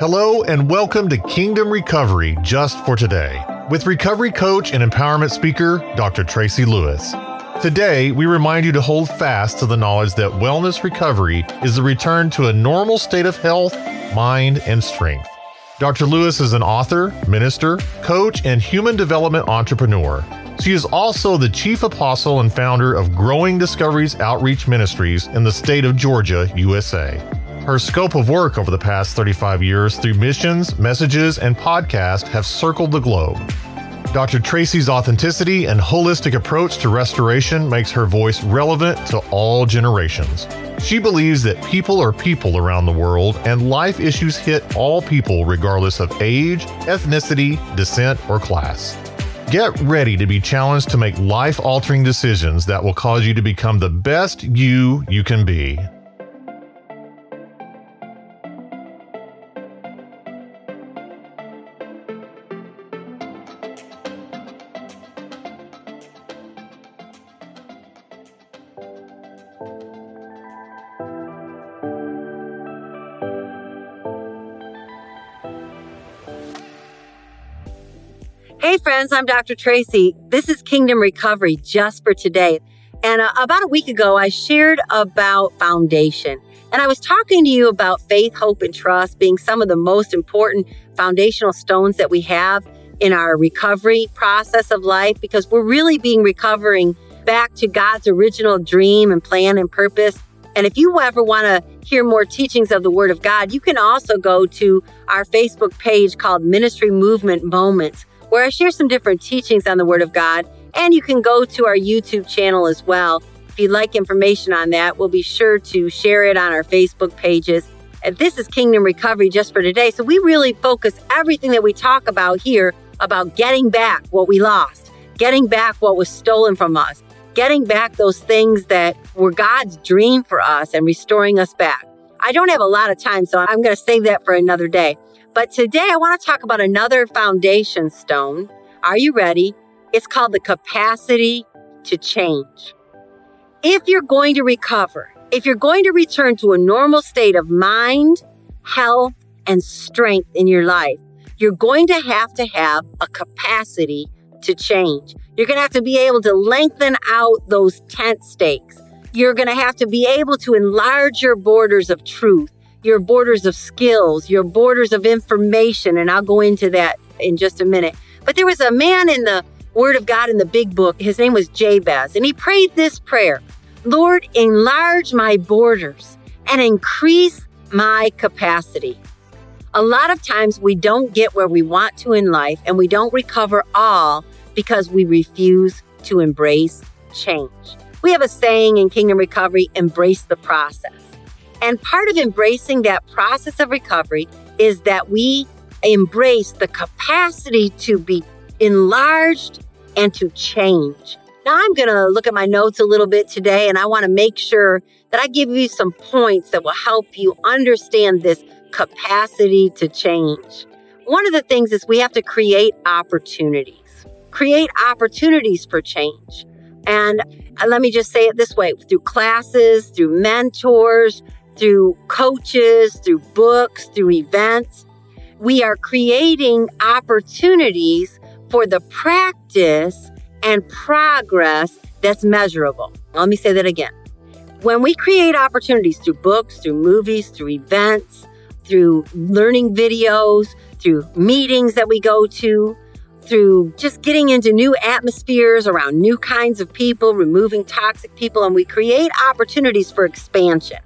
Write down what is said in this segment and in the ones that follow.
Hello, and welcome to Kingdom Recovery Just for Today with recovery coach and empowerment speaker, Dr. Tracy Lewis. Today, we remind you to hold fast to the knowledge that wellness recovery is the return to a normal state of health, mind, and strength. Dr. Lewis is an author, minister, coach, and human development entrepreneur. She is also the chief apostle and founder of Growing Discoveries Outreach Ministries in the state of Georgia, USA. Her scope of work over the past 35 years through missions, messages, and podcasts have circled the globe. Dr. Tracy's authenticity and holistic approach to restoration makes her voice relevant to all generations. She believes that people are people around the world and life issues hit all people regardless of age, ethnicity, descent, or class. Get ready to be challenged to make life altering decisions that will cause you to become the best you you can be. Hey, friends, I'm Dr. Tracy. This is Kingdom Recovery just for today. And uh, about a week ago, I shared about foundation. And I was talking to you about faith, hope, and trust being some of the most important foundational stones that we have in our recovery process of life because we're really being recovering back to God's original dream and plan and purpose. And if you ever want to hear more teachings of the Word of God, you can also go to our Facebook page called Ministry Movement Moments where I share some different teachings on the Word of God. And you can go to our YouTube channel as well. If you'd like information on that, we'll be sure to share it on our Facebook pages. And this is Kingdom Recovery just for today. So we really focus everything that we talk about here about getting back what we lost, getting back what was stolen from us, getting back those things that were God's dream for us and restoring us back. I don't have a lot of time, so I'm going to save that for another day. But today I want to talk about another foundation stone. Are you ready? It's called the capacity to change. If you're going to recover, if you're going to return to a normal state of mind, health, and strength in your life, you're going to have to have a capacity to change. You're going to have to be able to lengthen out those tent stakes. You're going to have to be able to enlarge your borders of truth your borders of skills, your borders of information. And I'll go into that in just a minute. But there was a man in the Word of God in the big book. His name was Jabez. And he prayed this prayer Lord, enlarge my borders and increase my capacity. A lot of times we don't get where we want to in life and we don't recover all because we refuse to embrace change. We have a saying in Kingdom Recovery embrace the process. And part of embracing that process of recovery is that we embrace the capacity to be enlarged and to change. Now, I'm going to look at my notes a little bit today, and I want to make sure that I give you some points that will help you understand this capacity to change. One of the things is we have to create opportunities, create opportunities for change. And uh, let me just say it this way through classes, through mentors, through coaches, through books, through events. We are creating opportunities for the practice and progress that's measurable. Let me say that again. When we create opportunities through books, through movies, through events, through learning videos, through meetings that we go to, through just getting into new atmospheres around new kinds of people, removing toxic people, and we create opportunities for expansion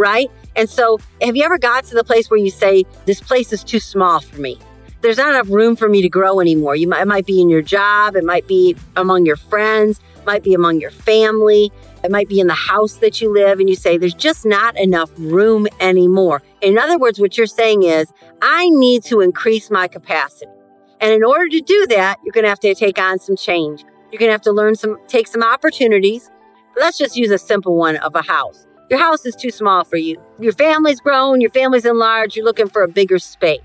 right? And so, have you ever got to the place where you say, This place is too small for me? There's not enough room for me to grow anymore. You might, it might be in your job, it might be among your friends, might be among your family, it might be in the house that you live, and you say, There's just not enough room anymore. In other words, what you're saying is, I need to increase my capacity. And in order to do that, you're going to have to take on some change. You're going to have to learn some, take some opportunities. Let's just use a simple one of a house. Your house is too small for you. Your family's grown, your family's enlarged, you're looking for a bigger space.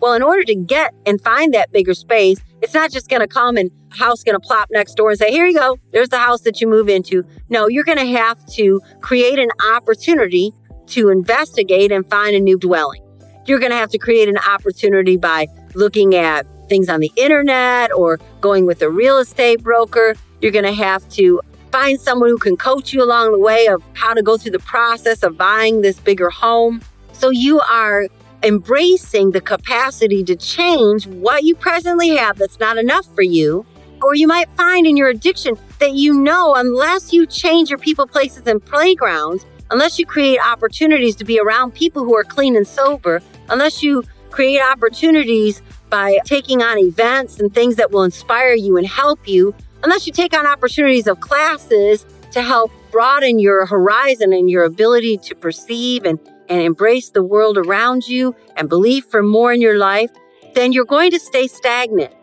Well, in order to get and find that bigger space, it's not just going to come and house going to plop next door and say, here you go, there's the house that you move into. No, you're going to have to create an opportunity to investigate and find a new dwelling. You're going to have to create an opportunity by looking at things on the internet or going with a real estate broker. You're going to have to find someone who can coach you along the way of how to go through the process of buying this bigger home. So you are embracing the capacity to change what you presently have that's not enough for you. Or you might find in your addiction that you know, unless you change your people, places, and playgrounds, unless you create opportunities to be around people who are clean and sober, unless you create opportunities by taking on events and things that will inspire you and help you, unless you take on opportunities of classes to help broaden your horizon and your ability to perceive and, and embrace the world around you and believe for more in your life, then you're going to stay stagnant.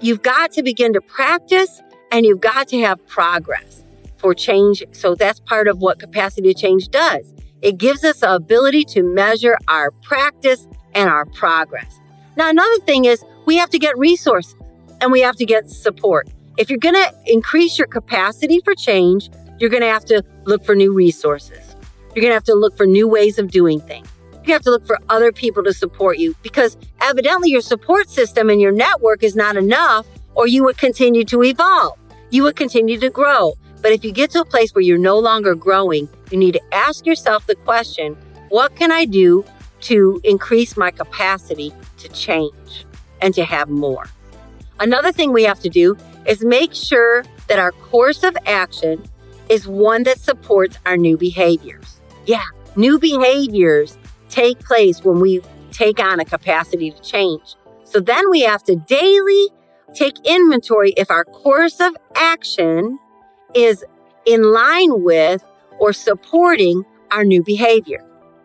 You've got to begin to practice and you've got to have progress for change. So that's part of what capacity to change does. It gives us the ability to measure our practice and our progress. Now, another thing is we have to get resources and we have to get support. If you're going to increase your capacity for change, you're going to have to look for new resources. You're going to have to look for new ways of doing things. You have to look for other people to support you because evidently your support system and your network is not enough, or you would continue to evolve. You would continue to grow. But if you get to a place where you're no longer growing, you need to ask yourself the question what can I do to increase my capacity to change and to have more? Another thing we have to do is make sure that our course of action is one that supports our new behaviors. Yeah, new behaviors take place when we take on a capacity to change. So then we have to daily take inventory if our course of action is in line with or supporting our new behavior.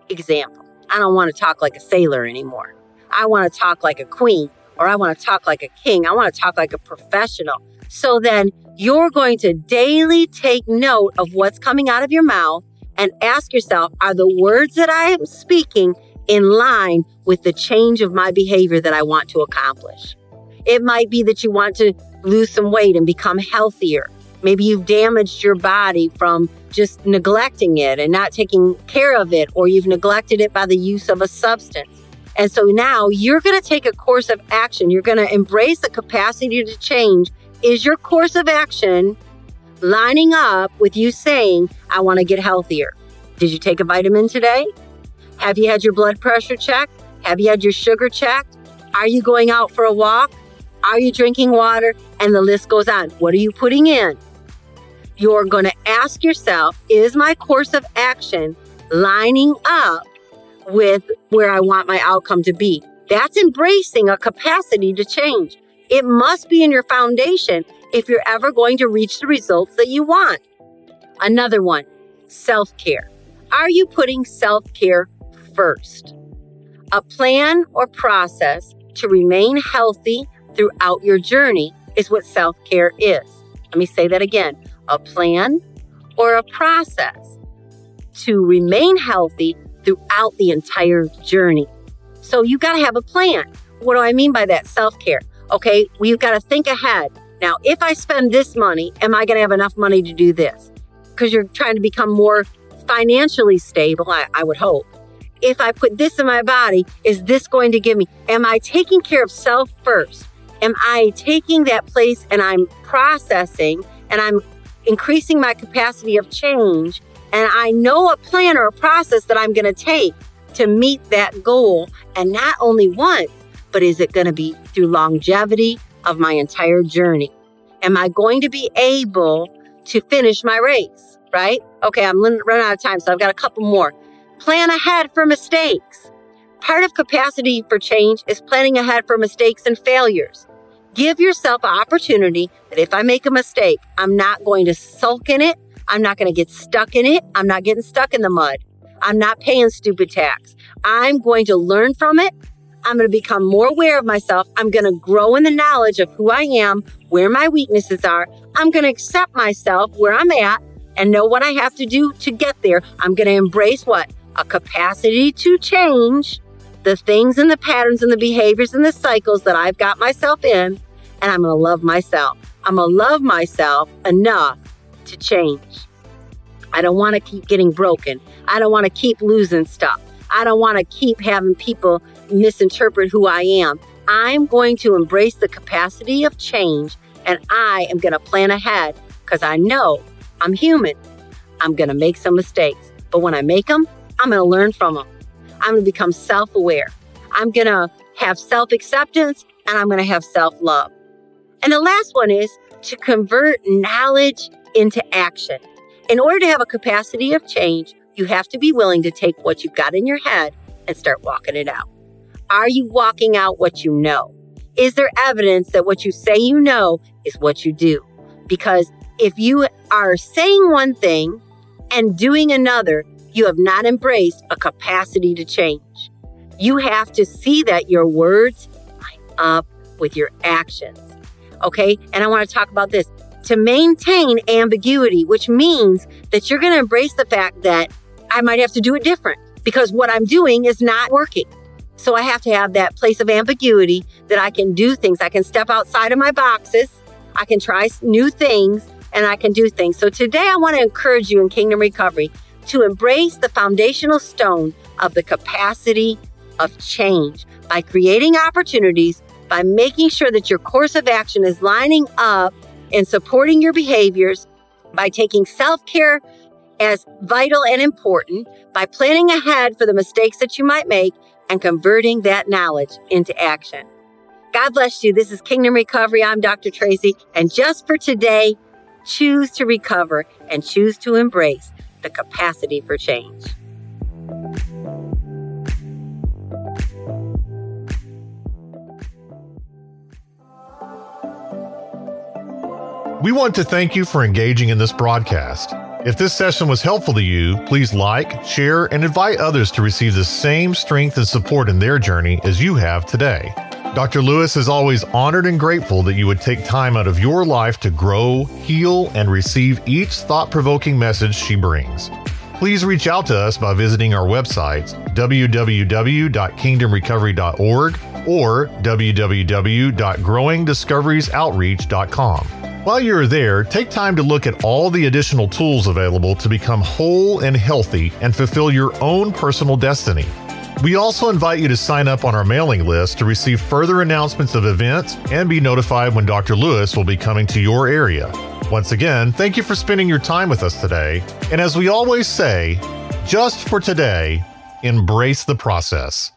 Example, I don't want to talk like a sailor anymore. I want to talk like a queen or I want to talk like a king. I want to talk like a professional. So then you're going to daily take note of what's coming out of your mouth and ask yourself, are the words that I am speaking in line with the change of my behavior that I want to accomplish? It might be that you want to lose some weight and become healthier. Maybe you've damaged your body from just neglecting it and not taking care of it, or you've neglected it by the use of a substance. And so now you're going to take a course of action. You're going to embrace the capacity to change. Is your course of action lining up with you saying, I want to get healthier? Did you take a vitamin today? Have you had your blood pressure checked? Have you had your sugar checked? Are you going out for a walk? Are you drinking water? And the list goes on. What are you putting in? You're going to ask yourself, is my course of action lining up with where I want my outcome to be. That's embracing a capacity to change. It must be in your foundation if you're ever going to reach the results that you want. Another one, self care. Are you putting self care first? A plan or process to remain healthy throughout your journey is what self care is. Let me say that again a plan or a process to remain healthy throughout the entire journey. So you got to have a plan. What do I mean by that? Self care. Okay, we've got to think ahead. Now, if I spend this money, am I going to have enough money to do this? Because you're trying to become more financially stable, I, I would hope. If I put this in my body, is this going to give me? Am I taking care of self first? Am I taking that place and I'm processing and I'm increasing my capacity of change and I know a plan or a process that I'm going to take to meet that goal. And not only once, but is it going to be through longevity of my entire journey? Am I going to be able to finish my race? Right? Okay, I'm running out of time, so I've got a couple more. Plan ahead for mistakes. Part of capacity for change is planning ahead for mistakes and failures. Give yourself an opportunity that if I make a mistake, I'm not going to sulk in it. I'm not going to get stuck in it. I'm not getting stuck in the mud. I'm not paying stupid tax. I'm going to learn from it. I'm going to become more aware of myself. I'm going to grow in the knowledge of who I am, where my weaknesses are. I'm going to accept myself where I'm at and know what I have to do to get there. I'm going to embrace what? A capacity to change the things and the patterns and the behaviors and the cycles that I've got myself in. And I'm going to love myself. I'm going to love myself enough to change. I don't want to keep getting broken. I don't want to keep losing stuff. I don't want to keep having people misinterpret who I am. I'm going to embrace the capacity of change and I am going to plan ahead because I know I'm human. I'm going to make some mistakes. But when I make them, I'm going to learn from them. I'm going to become self aware. I'm going to have self acceptance and I'm going to have self love. And the last one is to convert knowledge into action. In order to have a capacity of change, you have to be willing to take what you've got in your head and start walking it out. Are you walking out what you know? Is there evidence that what you say you know is what you do? Because if you are saying one thing and doing another, you have not embraced a capacity to change. You have to see that your words line up with your actions. Okay. And I want to talk about this to maintain ambiguity, which means that you're going to embrace the fact that I might have to do it different because what I'm doing is not working. So I have to have that place of ambiguity that I can do things. I can step outside of my boxes. I can try new things and I can do things. So today I want to encourage you in Kingdom Recovery to embrace the foundational stone of the capacity of change by creating opportunities, by making sure that your course of action is lining up and supporting your behaviors, by taking self care as vital and important, by planning ahead for the mistakes that you might make, and converting that knowledge into action. God bless you. This is Kingdom Recovery. I'm Dr. Tracy. And just for today, choose to recover and choose to embrace the capacity for change. We want to thank you for engaging in this broadcast. If this session was helpful to you, please like, share, and invite others to receive the same strength and support in their journey as you have today. Dr. Lewis is always honored and grateful that you would take time out of your life to grow, heal, and receive each thought provoking message she brings. Please reach out to us by visiting our websites www.kingdomrecovery.org or www.growingdiscoveriesoutreach.com. While you're there, take time to look at all the additional tools available to become whole and healthy and fulfill your own personal destiny. We also invite you to sign up on our mailing list to receive further announcements of events and be notified when Dr. Lewis will be coming to your area. Once again, thank you for spending your time with us today. And as we always say, just for today, embrace the process.